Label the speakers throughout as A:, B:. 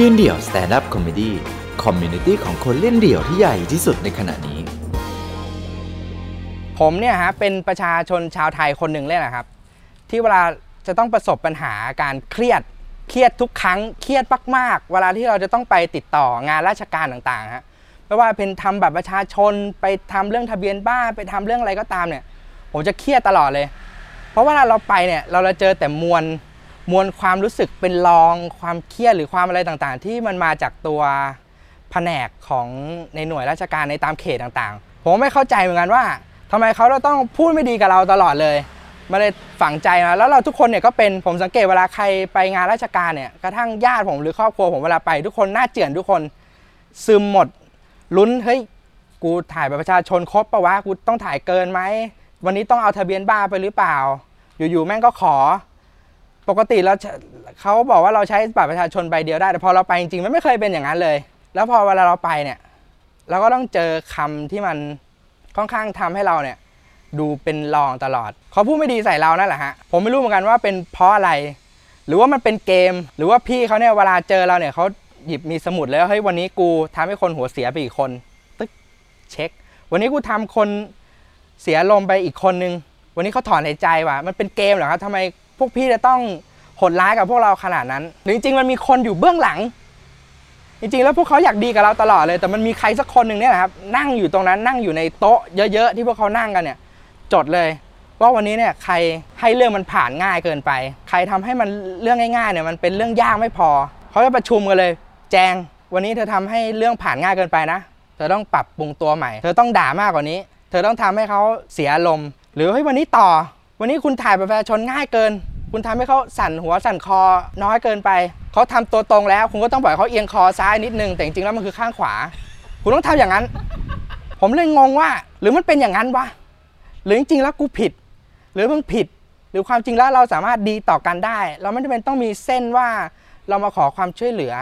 A: ยืนเดี่ยว stand-up comedy community ของคนเล่นเดี่ยวที่ใหญ่ที่สุดในขณะนี้
B: ผมเนี่ยฮะเป็นประชาชนชาวไทยคนหนึ่งเลยนะครับ ที่เวลาจะต้องประสบปัญหาการเครียดเครียดทุกครั้งเครียดมากๆ เวลาที่เราจะต้องไปติดต่องานราชการต่างๆฮะไม่ว่าเป็นทำบัตรประชาชนไปทำเรื่องทะเบียนบ้านไปทำเรื่องอะไรก็ตามเนี่ย ผมจะเครียดตลอดเลย เพราะเวลาเราไปเนี่ยเราจะเจอแต่มวล มวลความรู้สึกเป็นรองความเครียดหรือความอะไรต่างๆ ที่มันมาจากตัวแผนกของในหน่วยราชการในตามเขตต่างๆ ผมไม่เข้าใจเหมือนกันว่าทำไมเขาเราต้องพูดไม่ดีกับเราตลอดเลยมาเลยฝังใจมาแล้วเราทุกคนเนี่ยก็เป็นผมสังเกตเวลาใครไปงานราชการเนี่ยกระทั่งญาติผมหรือครอบครัวผมเวลาไป ทุกคนหน้าเจือนทุกคนซึมหมดลุ้นเฮ้ยกูถ่ายประชาชนครบปะวะกูต้องถ่ายเกินไหมวันนี้ต้องเอาทะเบียนบ้านไปหรือเปล่า อยู่ๆแม่งก็ขอ ปกติเราเขาบอกว่าเราใช้บัตรประชาชนใบเดียวได้แต่พอเราไปจริงๆมันไม่เคยเป็นอย่างนั้นเลย แล้วพอเวลาเราไปเนี่ยเราก็ต้องเจอคำที่มันค่อนข้างทำให้เราเนี่ยดูเป็นรองตลอดเขาพูดไม่ดีใส่เรานั่นแหละฮะผมไม่รู้เหมือนกันว่าเป็นเพราะอะไร หรือว่ามันเป็นเกม หรือว่าพี่เขาเนี่ยเวลาเจอเราเนี่ยเขาหยิบมีสมุดแล้วเฮ้ยวันนี้กูทำให้คนหัวเสียไปอีกคนตึ๊กเช็ค วันนี้กูทำคนเสียลมไปอีกคนนึงวันนี้เขาถอนหายใจว่ะมันเป็นเกมเหรอครับทำไม พวกพี่จะต้องโหดร้ายกับพวกเราขนาดนั้นหรือจริงๆมันมีคนอยู่เบื้องหลัง จริงๆ แล้วพวกเขาอยากดีกับเราตลอดเลย แต่มันมีใครสักคนหนึ่งเนี่ยนะครับ นั่งอยู่ตรงนั้นนั่งอยู่ในโต๊ะเยอะๆที่พวกเขานั่งกันเนี่ย จดเลย ว่าวันนี้เนี่ยใครให้เรื่องมันผ่านง่ายเกินไป ใครทำให้มันเรื่องง่ายๆเนี่ยมันเป็นเรื่องยากไม่พอเขาจะประชุมกันเลย แจง วันนี้เธอทำให้เรื่องผ่านง่ายเกินไปนะเธอต้องปรับปรุงตัวใหม่ เธอต้องด่ามากกว่านี้ เธอต้องทำให้เขาเสียอารมณ์ หรือเฮ้ยวันนี้ต่อ วันนี้คุณถ่ายประชาชนง่ายเกิน คุณทำให้เขาสั่นหัวสั่นคอน้อยเกินไป เขาทำตัวตรงแล้ว คุณก็ต้องปล่อยเขาเอียงคอซ้ายนิดนึง แต่จริงๆแล้วมันคือข้างขวา คุณต้องทำอย่างนั้น ผมเลยงงว่า หรือมันเป็นอย่างนั้นวะ หรือจริงๆแล้วกูผิด หรือมึงผิด หรือความจริงแล้วเราสามารถดีต่อกันได้ เราไม่จำเป็นต้องมีเส้นว่าเรามาขอความช่วยเหลือ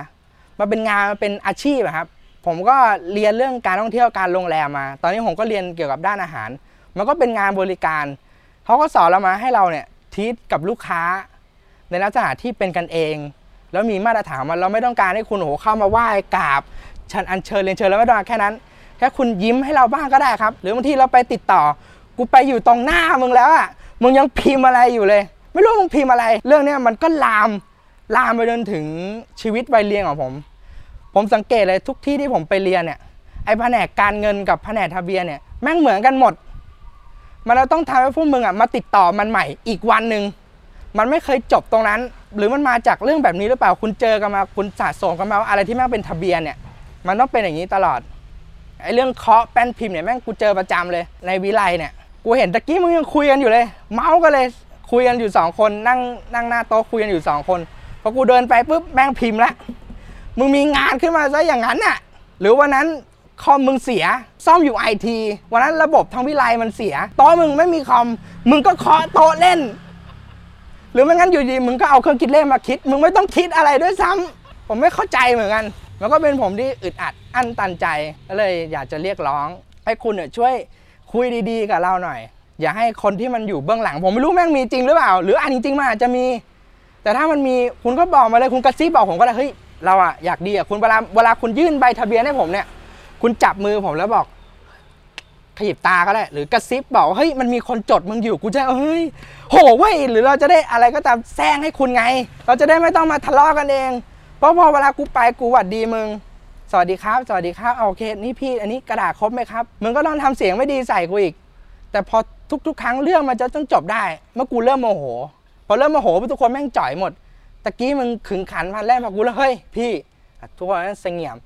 B: มาเป็นงานมาเป็นอาชีพครับ ผมก็เรียนเรื่องการท่องเที่ยวการโรงแรมมา ตอนนี้ผมก็เรียนเกี่ยวกับด้านอาหาร มันก็เป็นงานบริการ เขาก็สอนเรามาให้เราเนี่ยทีทกับลูกค้า ในลักษณะที่เป็นกันเอง แล้วมีมาตรฐานมันเราไม่ต้องการให้คุณโอ้โหเข้ามาไหว้กราบฉันอัญเชิญเรียนเชิญแล้วไม่ต้องแค่นั้นแค่คุณยิ้มให้เราบ้างก็ได้ครับ หรือบางทีเราไปติดต่อ กูไปอยู่ตรงหน้ามึงแล้วอะมึงยังพิมพ์อะไรอยู่เลย ไม่รู้มึงพิมพ์อะไร เรื่องเนี้ยมันก็ลามลามไปจนถึงชีวิตวัยเรียนของผม ผมสังเกตเลยทุกที่ที่ผมไปเรียนเนี่ยไอ้แผนกการเงินกับแผนกทะเบียนเนี่ยแม่งเหมือนกันหมด มันเราต้องทำให้พวกมึงอะมาติดต่อมันใหม่อีกวันหนึ่งมันไม่เคยจบตรงนั้น หรือมันมาจากเรื่องแบบนี้หรือเปล่าคุณเจอกันมาคุณสะสมกันมาว่าอะไรที่แม่งเป็นทะเบียนเนี่ย มันต้องเป็นอย่างนี้ตลอดไอ้เรื่องเคาะแป้นพิมพ์เนี่ยแม่งกูเจอประจำเลย ในวิไลเนี่ยกูเห็นตะกี้มึงยังคุยกันอยู่เลย เมาส์กันเลยคุยกันอยู่สองคนนั่งนั่งหน้าโต๊ะคุยกันอยู่สองคนพอกูเดินไปปุ๊บแม่งพิมพ์ละมึงมีงานขึ้นมาซะอย่างนั้นน่ะ หรือวันนั้น คอมมึงเสีย ซ่อมอยู่ไอทีวันนั้นระบบทางวิไลมันเสียโต๊ะมึงไม่มีคอม มึงก็เคาะโต๊ะเล่น หรือไม่งั้นอยู่ดีมึงก็เอาเครื่องคิดเลขมาคิด มึงไม่ต้องคิดอะไรด้วยซ้ำผมไม่เข้าใจเหมือนกันมันก็เป็นผมที่อึดอัดอั้นตันใจก็เลยอยากจะเรียกร้อง ให้คุณเนี่ยช่วยคุยดีๆ กับเราหน่อย อย่าให้คนที่มันอยู่เบื้องหลัง ผมไม่รู้แม่งมีจริงหรือเปล่า หรืออันจริงๆมันอาจจะมี แต่ถ้ามันมีคุณก็บอกมาเลยคุณกระซิบบอกผมก็ได้เฮ้ยเราอะอยากดีอะคุณเวลาเวลาคุณยื่นใบทะเบียนให้ผมเนี่ย คุณจับมือผมแล้วบอกขยิบตาก็ได้ หรือกระซิบบอกเฮ้ยมันมีคนจดมึงอยู่กูจะเฮ้ยโหเว้ยหรือเราจะได้อะไรก็ตามแซงให้คุณไง เราจะได้ไม่ต้องมาทะเลาะกันเอง เพราะพอเวลากูไปกูหวัดดีมึง สวัสดีครับ สวัสดีครับโอเค นี่พี่อันนี้กระดาษครบไหมครับมึงก็ต้องทำเสียงไม่ดีใส่กูอีก แต่พอทุก ๆ ครั้งเรื่องมันจะต้องจบได้ เมื่อกูเริ่มโมโห พอเริ่มโมโหทุกคนแม่งจ่อยหมดตะกี้มึงขึงขันพันแรกพอกูแล้วเฮ้ยพี่ทุกคนนั้นเสงี่ยม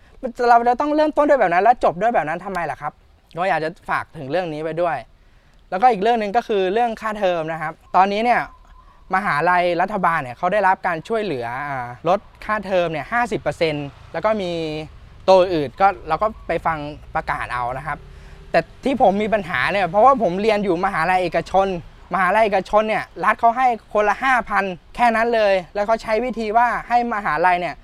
B: เราจะต้องเริ่มต้นด้วยแบบนั้น แล้วจบด้วยแบบนั้นทำไมล่ะครับก็อยากจะฝากถึงเรื่องนี้ไปด้วย แล้วก็อีกเรื่องหนึ่งก็คือเรื่องค่าเทอมนะครับ ตอนนี้เนี่ยมหาลัยรัฐบาลเนี่ยเขาได้รับการช่วยเหลืออลดค่าเทอมเนี่ยห้แล้วก็มีตัวอื่นก็เราก็ไปฟังประกาศเอานะครับ แต่ที่ผมมีปัญหาเนี่ยเพราะว่าผมเรียนอยู่มหาลัยเอกชน มหาลัยเอกชนเนี่ยรัฐเขาให้คนละ 5,000 แค่นั้นเลย แล้วเขาใช้วิธีว่าให้มหาลัยเนี่ย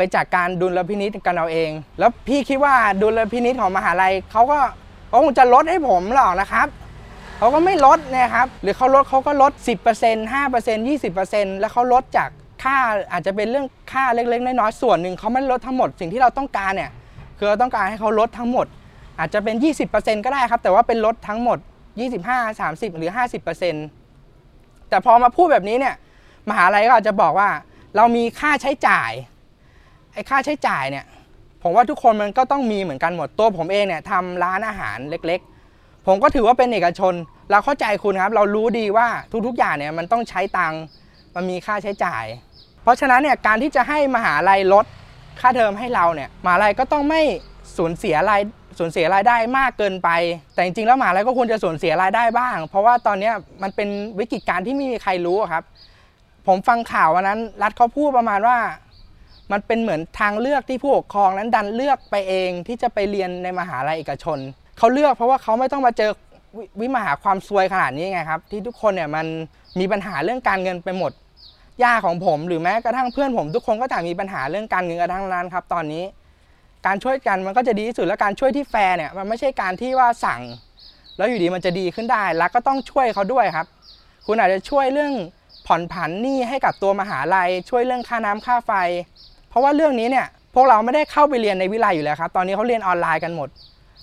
B: ไปจัดการดุลพินิษกันเอาเอง แล้วพี่คิดว่าดุลพินิษของมหาลัยเขาก็คงจะลดให้ผมหรอกนะครับเขาก็ไม่ลดนะครับ หรือเขาลดเขาก็ลด 10% 5% 20%แล้วเขาลดจากค่าอาจจะเป็นเรื่องค่าเล็กๆ น้อยๆส่วนหนึ่งเขาไม่ลดทั้งหมดสิ่งที่เราต้องการเนี่ยคือเราต้องการให้เขาลดทั้งหมด อาจจะเป็น 20%ก็ได้ครับ แต่ว่าเป็นลดทั้งหมด 25 30 หรือ 50%แต่พอมาพูดแบบนี้เนี่ยมหาลัยก็อาจจะบอกว่า เรามีค่าใช้จ่าย อ้ค่าใช้จ่ายเนี่ย ผมว่าทุกคนมันก็ต้องมีเหมือนกันหมดตัวผมเองเนี่ยทำร้านอาหารเล็กๆ ผมก็ถือว่าเป็นเอกชน เราเข้าใจคุณครับ เรารู้ดีว่าทุกๆอย่างเนี่ยมันต้องใช้ตังค์มันมีค่าใช้จ่าย เพราะฉะนั้นเนี่ยการที่จะให้มหาลัยลดค่าเทอมให้เราเนี่ยมหาลัยก็ต้องไม่สูญเสียรายสูญเสียรายได้มากเกินไป แต่จริงๆแล้วมหาลัยก็ควรจะสูญเสียรายได้บ้าง เพราะว่าตอนนี้มันเป็นวิกฤตการณ์ที่ไม่มีใครรู้ครับ ผมฟังข่าววันนั้น รัฐเขาพูดประมาณว่า มันเป็นเหมือนทางเลือกที่ผู้ปกครองนั้นดันเลือกไปเองที่จะไปเรียนในมหาลัยเอกชน เขาเลือกเพราะว่าเขาไม่ต้องมาเจอววิมหาความซวยขนาดนี้ไงครับ ที่ทุกคนเนี่ยมันมีปัญหาเรื่องการเงินไปหมดย่าของผมหรือแม้กระทั่งเพื่อนผมทุกคนก็ต่างมีปัญหาเรื่องการเงินกันทั้งนั้นครับ ตอนนี้ การช่วยกันมันก็จะดีที่สุดและการช่วยที่แฟร์เนี่ยมันไม่ใช่การที่ว่าสั่ง แล้วอยู่ดีมันจะดีขึ้นได้รัฐก็ต้องช่วยเขาด้วยครับ คุณอาจจะช่วยเรื่องผ่อนผันหนี้ให้กับตัวมหาลัย ช่วยเรื่องค่าน้ำค่าไฟ เพราะว่าเรื่องนี้เนี่ยพวกเราไม่ได้เข้าไปเรียนในวิไลอยู่แล้วครับ ตอนนี้เขาเรียนออนไลน์กันหมด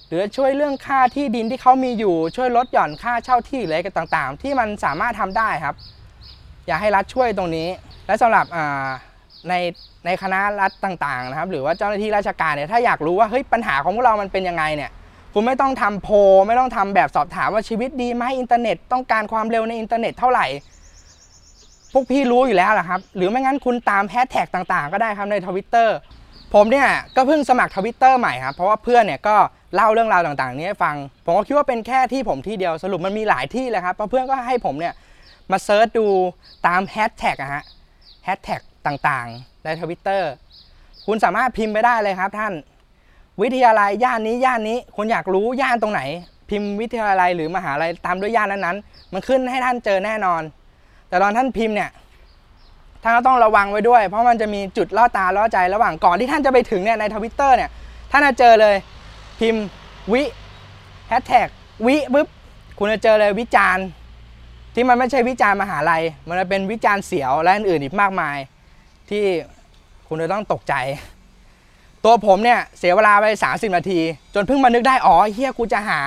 B: หรือช่วยเรื่องค่าที่ดินที่เขามีอยู่ ช่วยลดหย่อนค่าเช่าที่อะไรกันต่างๆ ที่มันสามารถทำได้ครับ อยากให้รัฐช่วยตรงนี้ และสำหรับในในคณะรัฐต่างๆนะครับ หรือว่าเจ้าหน้าที่ราชการเนี่ย ถ้าอยากรู้ว่าเฮ้ยปัญหาของพวกเรามันเป็นยังไงเนี่ย คุณไม่ต้องทำโพลไม่ต้องทำแบบสอบถามว่าชีวิตดีไหมอินเทอร์เน็ตต้องการความเร็วในอินเทอร์เน็ตเท่าไหร่ พวกพี่รู้อยู่แล้วแหละครับ หรือไม่งั้นคุณตามแฮชแท็กต่างๆ ก็ได้ครับในทวิตเตอร์ผมเนี่ยก็เพิ่งสมัครทวิตเตอร์ใหม่ครับ เพราะว่าเพื่อนเนี่ยก็เล่าเรื่องราวต่างๆ นี้ให้ฟัง ผมก็คิดว่าเป็นแค่ที่ผมที่เดียวสรุปมันมีหลายที่เลยครับเพราะเพื่อนก็ให้ผมเนี่ยมา search ดูตามแฮชแท็กอะฮะแฮชแท็กต่างๆ ในทวิตเตอร์คุณสามารถพิมพ์ไปได้เลยครับท่าน วิทยาลัยย่านนี้ย่านนี้คุณอยากรู้ย่านตรงไหน พิมพ์วิทยาลัยหรือมหาลัยตามด้วยย่านนั้นๆมันขึ้นให้ท่านเจอแน่นอน แต่ตอนท่านพิมพ์เนี่ยท่านก็ต้องระวังไว้ด้วย เพราะมันจะมีจุดล่อตาล่อใจระหว่างก่อนที่ท่านจะไปถึงเนี่ยในทวิตเตอร์เนี่ยท่านจะเจอเลยพิมพ์วิแฮชแท็กวิปุ๊บคุณจะเจอเลยวิจารณ์ ที่มันไม่ใช่วิจารณ์มหาลัย มันจะเป็นวิจารณ์เสียวและอื่นๆอีกมากมาย ที่คุณจะต้องตกใจ ตัวผมเนี่ยเสียเวลาไป 30 นาที จนเพิ่งมานึกได้อ๋อเฮียกูจะหา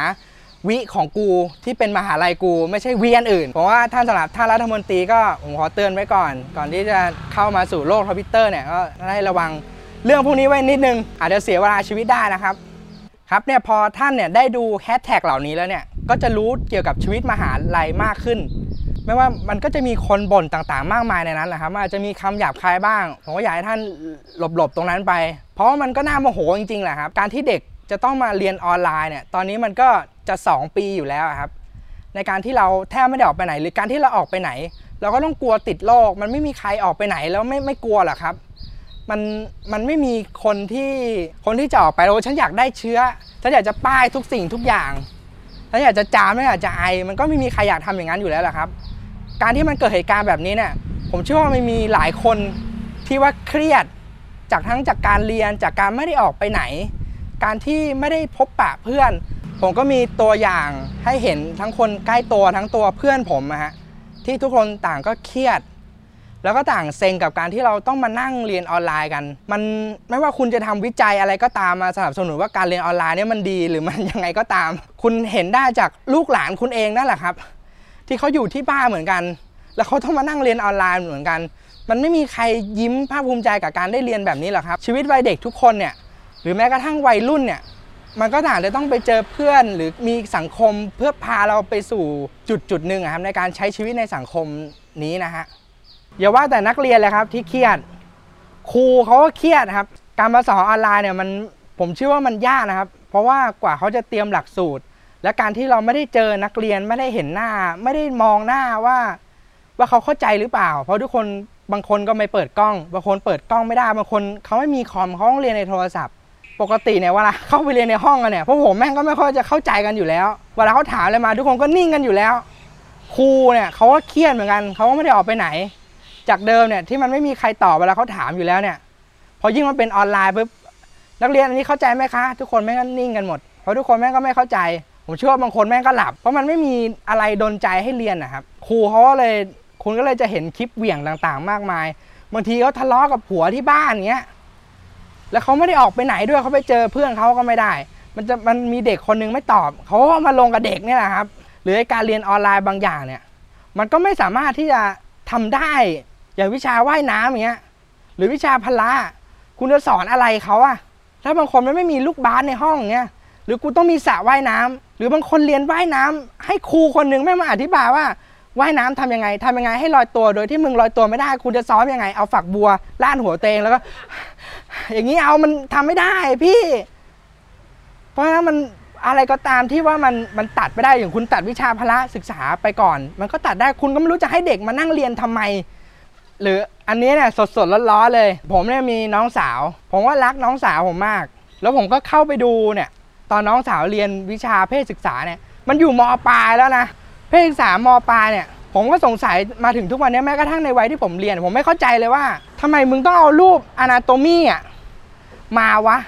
B: วิของกูที่เป็นมหาลัยกูไม่ใช่วิอันอื่น เพราะว่าท่านสำหรับท่านรัฐมนตรีก็ผมขอเตือนไว้ก่อน ก่อนที่จะเข้ามาสู่โลกทวิตเตอร์เนี่ยก็ให้ระวังเรื่องพวกนี้ไว้นิดนึง อาจจะเสียเวลาชีวิตได้นะครับครับเนี่ยพอท่านเนี่ยได้ดูแฮชแท็กเหล่านี้แล้วเนี่ยก็จะรู้เกี่ยวกับชีวิตมหาลัยมากขึ้น ไม่ว่ามันก็จะมีคนบ่นต่างๆ มากมายในนั้นแหละครับอาจจะมีคำหยาบคายบ้างผมก็อยากให้ท่านหลบๆตรงนั้นไป เพราะว่ามันก็น่าโมโหจริงๆแหละครับการที่เด็กจะต้องมาเรียนออนไลน์เนี่ยตอนนี้มันก็ จะ 2 ปีอยู่แล้วครับ ในการที่เราแทบไม่ได้ออกไปไหน หรือการที่เราออกไปไหน เราก็ต้องกลัวติดโรคมันไม่มีใครออกไปไหนแล้วไม่ไม่กลัวหรอครับมันมันไม่มีคนที่คนที่จะออกไปโอ้ฉันอยากได้เชื้อฉันอยากจะป้ายทุกสิ่งทุกอย่างฉันอยากจะจามไม่อยากจะไอ มันก็ไม่มีใครอยากทำอย่างนั้นอยู่แล้วหละครับ การที่มันเกิดเหตุการณ์แบบนี้เนี่ยผมเชื่อว่ามันมีหลายคนที่ว่าเครียดจากทั้งจากการเรียนจากการไม่ได้ออกไปไหน การที่ไม่ได้พบปะเพื่อน ผมก็มีตัวอย่างให้เห็นทั้งคนใกล้ตัวทั้งตัวเพื่อนผมอะฮะที่ทุกคนต่างก็เครียด แล้วก็ต่างเซ็งกับการที่เราต้องมานั่งเรียนออนไลน์กัน มันไม่ว่าคุณจะทำวิจัยอะไรก็ตามมาสนับสนุนว่าการเรียนออนไลน์เนี่ยมันดีหรือมันยังไงก็ตาม คุณเห็นได้จากลูกหลานคุณเองนั่นแหละครับ ที่เขาอยู่ที่บ้านเหมือนกัน แล้วเขาต้องมานั่งเรียนออนไลน์เหมือนกัน มันไม่มีใครยิ้มภาคภูมิใจกับการได้เรียนแบบนี้หรอกครับ ชีวิตวัยเด็กทุกคนเนี่ยหรือแม้กระทั่งวัยรุ่นเนี่ย มันก็ต่างจะต้องไปเจอเพื่อนหรือมีสังคมเพื่อพาเราไปสู่จุดจุดหนึ่งครับในการใช้ชีวิตในสังคมนี้นะฮะอย่าว่าแต่นักเรียนเลยครับที่เครียดครูเขาก็เครียดครับ การมาสอนออนไลน์เนี่ยมันผมเชื่อว่ามันยากนะครับ เพราะว่ากว่าเขาจะเตรียมหลักสูตร และการที่เราไม่ได้เจอนักเรียนไม่ได้เห็นหน้า ไม่ได้มองหน้าว่า ว่าเขาเข้าใจหรือเปล่า เพราะทุกคนบางคนก็ไม่เปิดกล้อง บางคนเปิดกล้องไม่ได้บางคนเขาไม่มีคอมเขาต้องเรียนในโทรศัพท์ ปกติเนี่ยเวลาเข้าไปเรียนในห้องกันเนี่ยพวกผมแม่งก็ไม่ค่อยจะเข้าใจกันอยู่แล้ว เวลาเขาถามอะไรมาทุกคนก็นิ่งกันอยู่แล้ว ครูเนี่ยเขาก็เครียดเหมือนกันเขาก็ไม่ได้ออกไปไหน จากเดิมเนี่ยที่มันไม่มีใครตอบเวลาเขาถามอยู่แล้วเนี่ย พอยิ่งมันเป็นออนไลน์ปุ๊บนักเรียนอันนี้เข้าใจไหมคะ ทุกคนแม่งก็นิ่งกันหมดเพราะทุกคนแม่งก็ไม่เข้าใจ ผมเชื่อว่าบางคนแม่งก็หลับ เพราะมันไม่มีอะไรดนใจให้เรียนนะครับครูเขาก็เลยคุณก็เลยจะเห็นคลิปเหวี่ยงต่างๆ มากมายบางทีเขาทะเลาะกับผัวที่บ้านเงี้ย แล้วเขาไม่ได้ออกไปไหนด้วยเขาไปเจอเพื่อนเขาก็ไม่ได้ มันจะมันมีเด็กคนนึงไม่ตอบเขาก็มาลงกับเด็กนี่แหละครับ หรือการเรียนออนไลน์บางอย่างเนี่ย มันก็ไม่สามารถที่จะทำได้อย่างวิชาว่ายน้ำอย่างเงี้ยหรือวิชาพละคุณจะสอนอะไรเขาอะถ้าบางคนมันไม่มีลูกบาสในห้องเงี้ยหรือกูต้องมีสระว่ายน้ำหรือบางคนเรียนว่ายน้ำให้ครูคนหนึ่งแม่มาอธิบายว่าว่ายน้ำทำยังไงทำยังไงให้ลอยตัวโดยที่มึงลอยตัวไม่ได้ คุณจะซ้อมยังไงเอาฝักบัวล่านหัวเตงแล้วก็ อย่างนี้เอามันทำไม่ได้พี่ เพราะฉะนั้นมันอะไรก็ตามที่ว่ามันมันตัดไม่ได้อย่างคุณตัดวิชาพละศึกษาไปก่อน มันก็ตัดได้คุณก็ไม่รู้จะให้เด็กมานั่งเรียนทำไม หรืออันนี้เนี่ยสดๆร้อนๆเลย ผมเนี่ยมีน้องสาว ผมว่ารักน้องสาวผมมาก แล้วผมก็เข้าไปดูเนี่ย ตอนน้องสาวเรียนวิชาเพศศึกษาเนี่ย มันอยู่มปลายแล้วนะเพศศึกษามปลายเนี่ยผมก็สงสัยมาถึงทุกวันนี้แม้กระทั่งในวัยที่ผมเรียน ผมไม่เข้าใจเลยว่าทำไมมึงต้องเอารูปอนาโตมีอะ มาวะ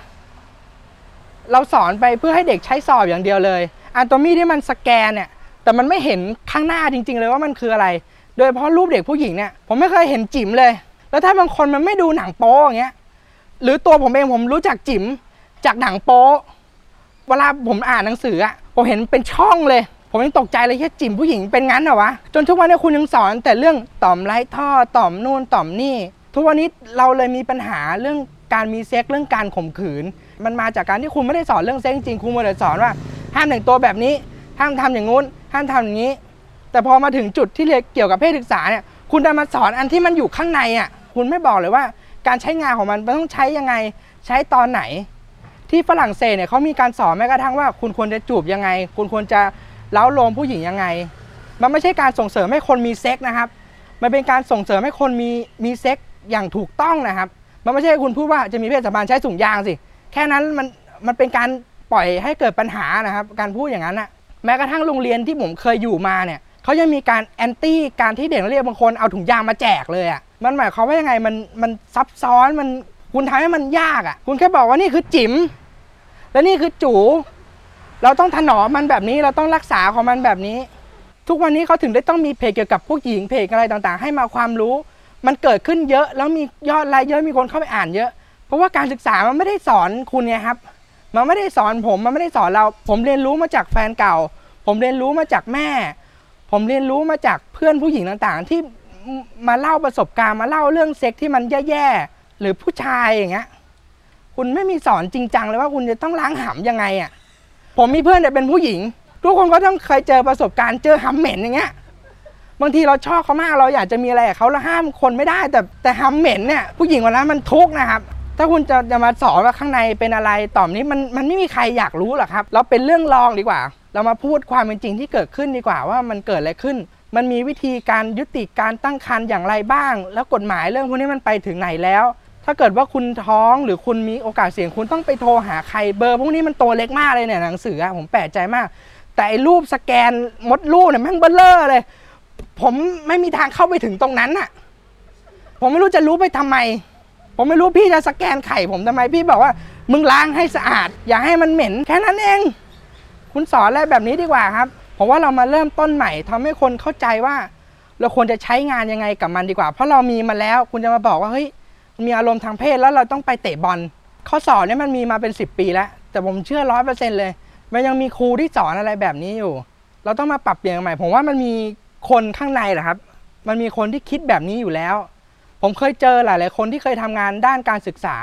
B: เราสอนไปเพื่อให้เด็กใช้สอบอย่างเดียวเลยอนาโตมีที่มันสแกนเนี่ย แต่มันไม่เห็นข้างหน้าจริง ๆ เลยว่ามันคืออะไร โดยเฉพาะรูปเด็กผู้หญิงเนี่ย ผมไม่เคยเห็นจิ๋มเลย แล้วถ้าบางคนมันไม่ดูหนังโป๊อย่างเงี้ย หรือตัวผมเองผมรู้จักจิ๋มจากหนังโป๊เวลาผมอ่านหนังสืออะผมเห็นเป็นช่องเลย ผมยังตกใจเลยแค่จิ๋มผู้หญิงเป็นงั้นเหรอวะ จนทุกวันนี้คุณยังสอนแต่เรื่องต่อมไร้ท่อต่อมนู่นต่อมนี่ ทุกวันนี้เราเลยมีปัญหาเรื่อง การมีเซ็กเรื่องการข่มขืน มันมาจากการที่คุณไม่ได้สอนเรื่องเซ็กจริงคุณมาแต่สอนว่า ห้ามแต่งตัวแบบนี้ ห้ามทำอย่างงู้น ห้ามทำอย่างนี้ แต่พอมาถึงจุดที่เรียนเกี่ยวกับเพศศึกษาเนี่ยคุณจะมาสอนอันที่มันอยู่ข้างในอะคุณไม่บอกเลยว่า การใช้งานของมันมันต้องใช้ยังไงใช้ตอนไหน ที่ฝรั่งเศสเนี่ยเขามีการสอนแม้กระทั่งว่า คุณควรจะจูบยังไง คุณควรจะเล้าโลมผู้หญิงยังไง มันไม่ใช่การส่งเสริมให้คนมีเซ็กนะครับ มันเป็นการส่งเสริมให้คนมีมีเซ็กอย่างถูกต้องนะครับ มันไม่ใช่คุณพูดว่าจะมีเพศสัมพันธ์ใช้ถุงยางสิ แค่นั้นมันมันเป็นการปล่อยให้เกิดปัญหานะครับ การพูดอย่างนั้นอะแม้กระทั่งโรงเรียนที่ผมเคยอยู่มาเนี่ยเขายังมีการ anti การที่เด็กนักเรียนบางคนเอาถุงยางมาแจกเลยอะมันหมายความว่ายังไงมันมันซับซ้อนมันคุณทำให้มันยากอะคุณแค่บอกว่านี่คือจิ๋มและนี่คือจู๋เราต้องถนอมมันแบบนี้เราต้องรักษาของมันแบบนี้ ทุกวันนี้เขาถึงได้ต้องมีเพจเกี่ยวกับผู้หญิงเพจอะไรต่างๆ ให้มาความรู้ มันเกิดขึ้นเยอะแล้วมียอดไลค์เยอะมีคนเข้าไปอ่านเยอะ เพราะว่าการศึกษามันไม่ได้สอนคุณไงครับ มันไม่ได้สอนผมมันไม่ได้สอนเรา ผมเรียนรู้มาจากแฟนเก่า ผมเรียนรู้มาจากแม่ ผมเรียนรู้มาจากเพื่อนผู้หญิงต่างๆ ที่มาเล่าประสบการณ์มาเล่าเรื่องเซ็กที่มันแย่ๆหรือผู้ชายอย่างเงี้ยคุณไม่มีสอนจริงจังเลยว่าคุณจะต้องล้างหำยังไงอะผมมีเพื่อนเนี่เป็นผู้หญิง ทุกคนก็ต้องเคยเจอประสบการณ์เจอหำเหม็นอย่างเงี้ย บางทีเราชอบเขามากเราอยากจะมีอะไรกับเขาแล้วห้ามคนไม่ได้ แต่แต่หำเหม็นเนี่ยผู้หญิงวันนั้นมันทุกข์นะครับ ถ้าคุณจะจะมาสอนว่าข้างในเป็นอะไรต่อมนี้มันมันไม่มีใครอยากรู้หรอกครับ เราเป็นเรื่องรองดีกว่า เรามาพูดความเป็นจริงที่เกิดขึ้นดีกว่าว่ามันเกิดอะไรขึ้น มันมีวิธีการยุติการตั้งครรภ์อย่างไรบ้าง แล้วกฎหมายเรื่องพวกนี้มันไปถึงไหนแล้ว ถ้าเกิดว่าคุณท้องหรือคุณมีโอกาสเสี่ยงคุณต้องไปโทรหาใครเบอร์พวกนี้มันตัวเล็กมากเลยเนี่ยหนังสืออะผมแปลกใจมาก แต่ไอ้รูปสแกนมดลูกเนี่ยแม่งเบลเลอร์เลย ผมไม่มีทางเข้าไปถึงตรงนั้นน่ะ ผมไม่รู้จะรู้ไปทำไม ผมไม่รู้พี่จะสแกนไข่ผมทำไมพี่บอกว่า มึงล้างให้สะอาด อย่าให้มันเหม็นแค่นั้นเอง คุณสอนอะไรแบบนี้ดีกว่าครับผมว่าเรามาเริ่มต้นใหม่ทำให้คนเข้าใจว่า เราควรจะใช้งานยังไงกับมันดีกว่า เพราะเรามีมาแล้ว คุณจะมาบอกว่าเฮ้ยมีอารมณ์ทางเพศแล้วเราต้องไปเตะบอลข้อสอนเนี่ยมันมีมาเป็น 10 ปีแล้ว แต่ผมเชื่อร้อยเปอร์เซ็นต์เลย มันยังมีครูที่สอนอะไรแบบนี้อยู่ เราต้องมาปรับเปลี่ยนใหม่ ผมว่ามันมี คนข้างในแหละครับ มันมีคนที่คิดแบบนี้อยู่แล้ว ผมเคยเจอหลายๆคนที่เคยทำงานด้านการศึกษา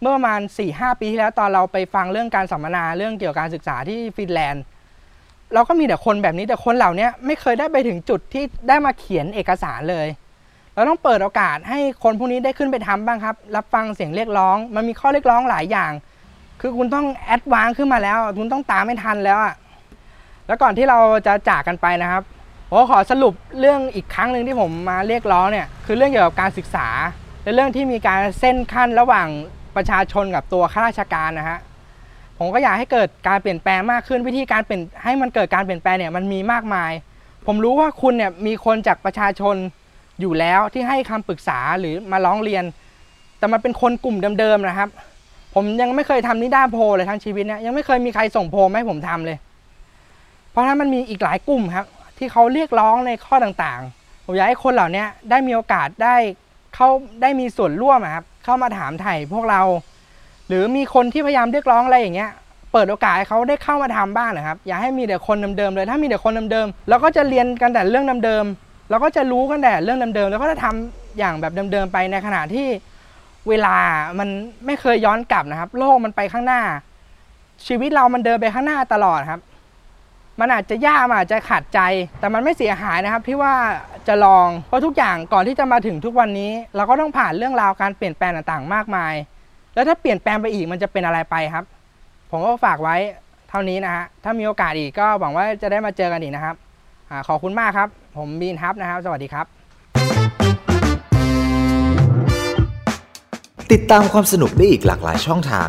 B: เมื่อประมาณ4ี่หปีที่แล้วตอนเราไปฟังเรื่องการสัมมนาเรื่องเกี่ยวกับการศึกษาที่ฟินแลนด์ เราก็มีแต่คนแบบนี้แต่คนเหล่านี้ไม่เคยได้ไปถึงจุดที่ได้มาเขียนเอกสารเลยเราต้องเปิดโอกาสให้คนพวกนี้ได้ขึ้นไปทำบ้างครับ รับฟังเสียงเรียกร้อง มันมีข้อเรียกร้องหลายอย่าง คือคุณต้องแอดวานซ์ขึ้นมาแล้ว คุณต้องตามไม่ทันแล้วอะแล้วก่อนที่เราจะจากกันไปนะครับ ขอสรุปเรื่องอีกครั้งหนึ่งที่ผมมาเรียกร้องเนี่ยคือเรื่องเกี่ยวกับการศึกษาและเรื่องที่มีการเส้นขั้นระหว่างประชาชนกับตัวข้าราชการนะฮะผมก็อยากให้เกิดการเปลี่ยนแปลงมากขึ้นวิธีการเปลี่ยนให้มันเกิดการเปลี่ยนแปลงเนี่ยมันมีมากมาย ผมรู้ว่าคุณเนี่ยมีคนจากประชาชนอยู่แล้วที่ให้คำปรึกษาหรือมาร้องเรียน แต่มันเป็นคนกลุ่มเดิมๆนะครับ ผมยังไม่เคยทำนิด้าโพเลยทั้งชีวิตเนี่ยยังไม่เคยมีใครส่งโพลให้ผมทำเลย เพราะฉะนั้นมันมีอีกหลายกลุ่มครับ ที่เขาเรียกร้องในข้อต่างๆ ผมอยากให้คนเหล่านี้ได้มีโอกาสได้เขาได้มีส่วนร่วมอะครับเข้ามาถามไถ่พวกเรา หรือมีคนที่พยายามเรียกร้องอะไรอย่างเงี้ยเปิดโอกาสให้เขาได้เข้ามาทำบ้างนะครับ อย่าให้มีแต่คนเดิมๆเลย ถ้ามีแต่คนเดิมๆเราก็จะเรียนกันแต่เรื่องเดิมๆเราก็จะรู้กันแต่เรื่องเดิมๆแล้วก็จะทำอย่างแบบเดิมๆไปในขณะที่เวลามันไม่เคยย้อนกลับนะครับ โลกมันไปข้างหน้า ชีวิตเรามันเดินไปข้างหน้าตลอดครับ มันอาจจะยากมันอาจจะขัดใจ แต่มันไม่เสียหายนะครับที่ว่าจะลองเพราะทุกอย่างก่อนที่จะมาถึงทุกวันนี้ เราก็ต้องผ่านเรื่องราวการเปลี่ยนแปลงต่างๆ มากมาย แล้วถ้าเปลี่ยนแปลงไปอีกมันจะเป็นอะไรไปครับ ผมก็ฝากไว้เท่านี้นะฮะถ้ามีโอกาสอีกก็หวังว่าจะได้มาเจอกันอีกนะครับอขอบคุณมากครับ ผมบีนทับนะครับ สวัสดีครับ
A: ติดตามความสนุกได้อีกหลากหลายช่องทาง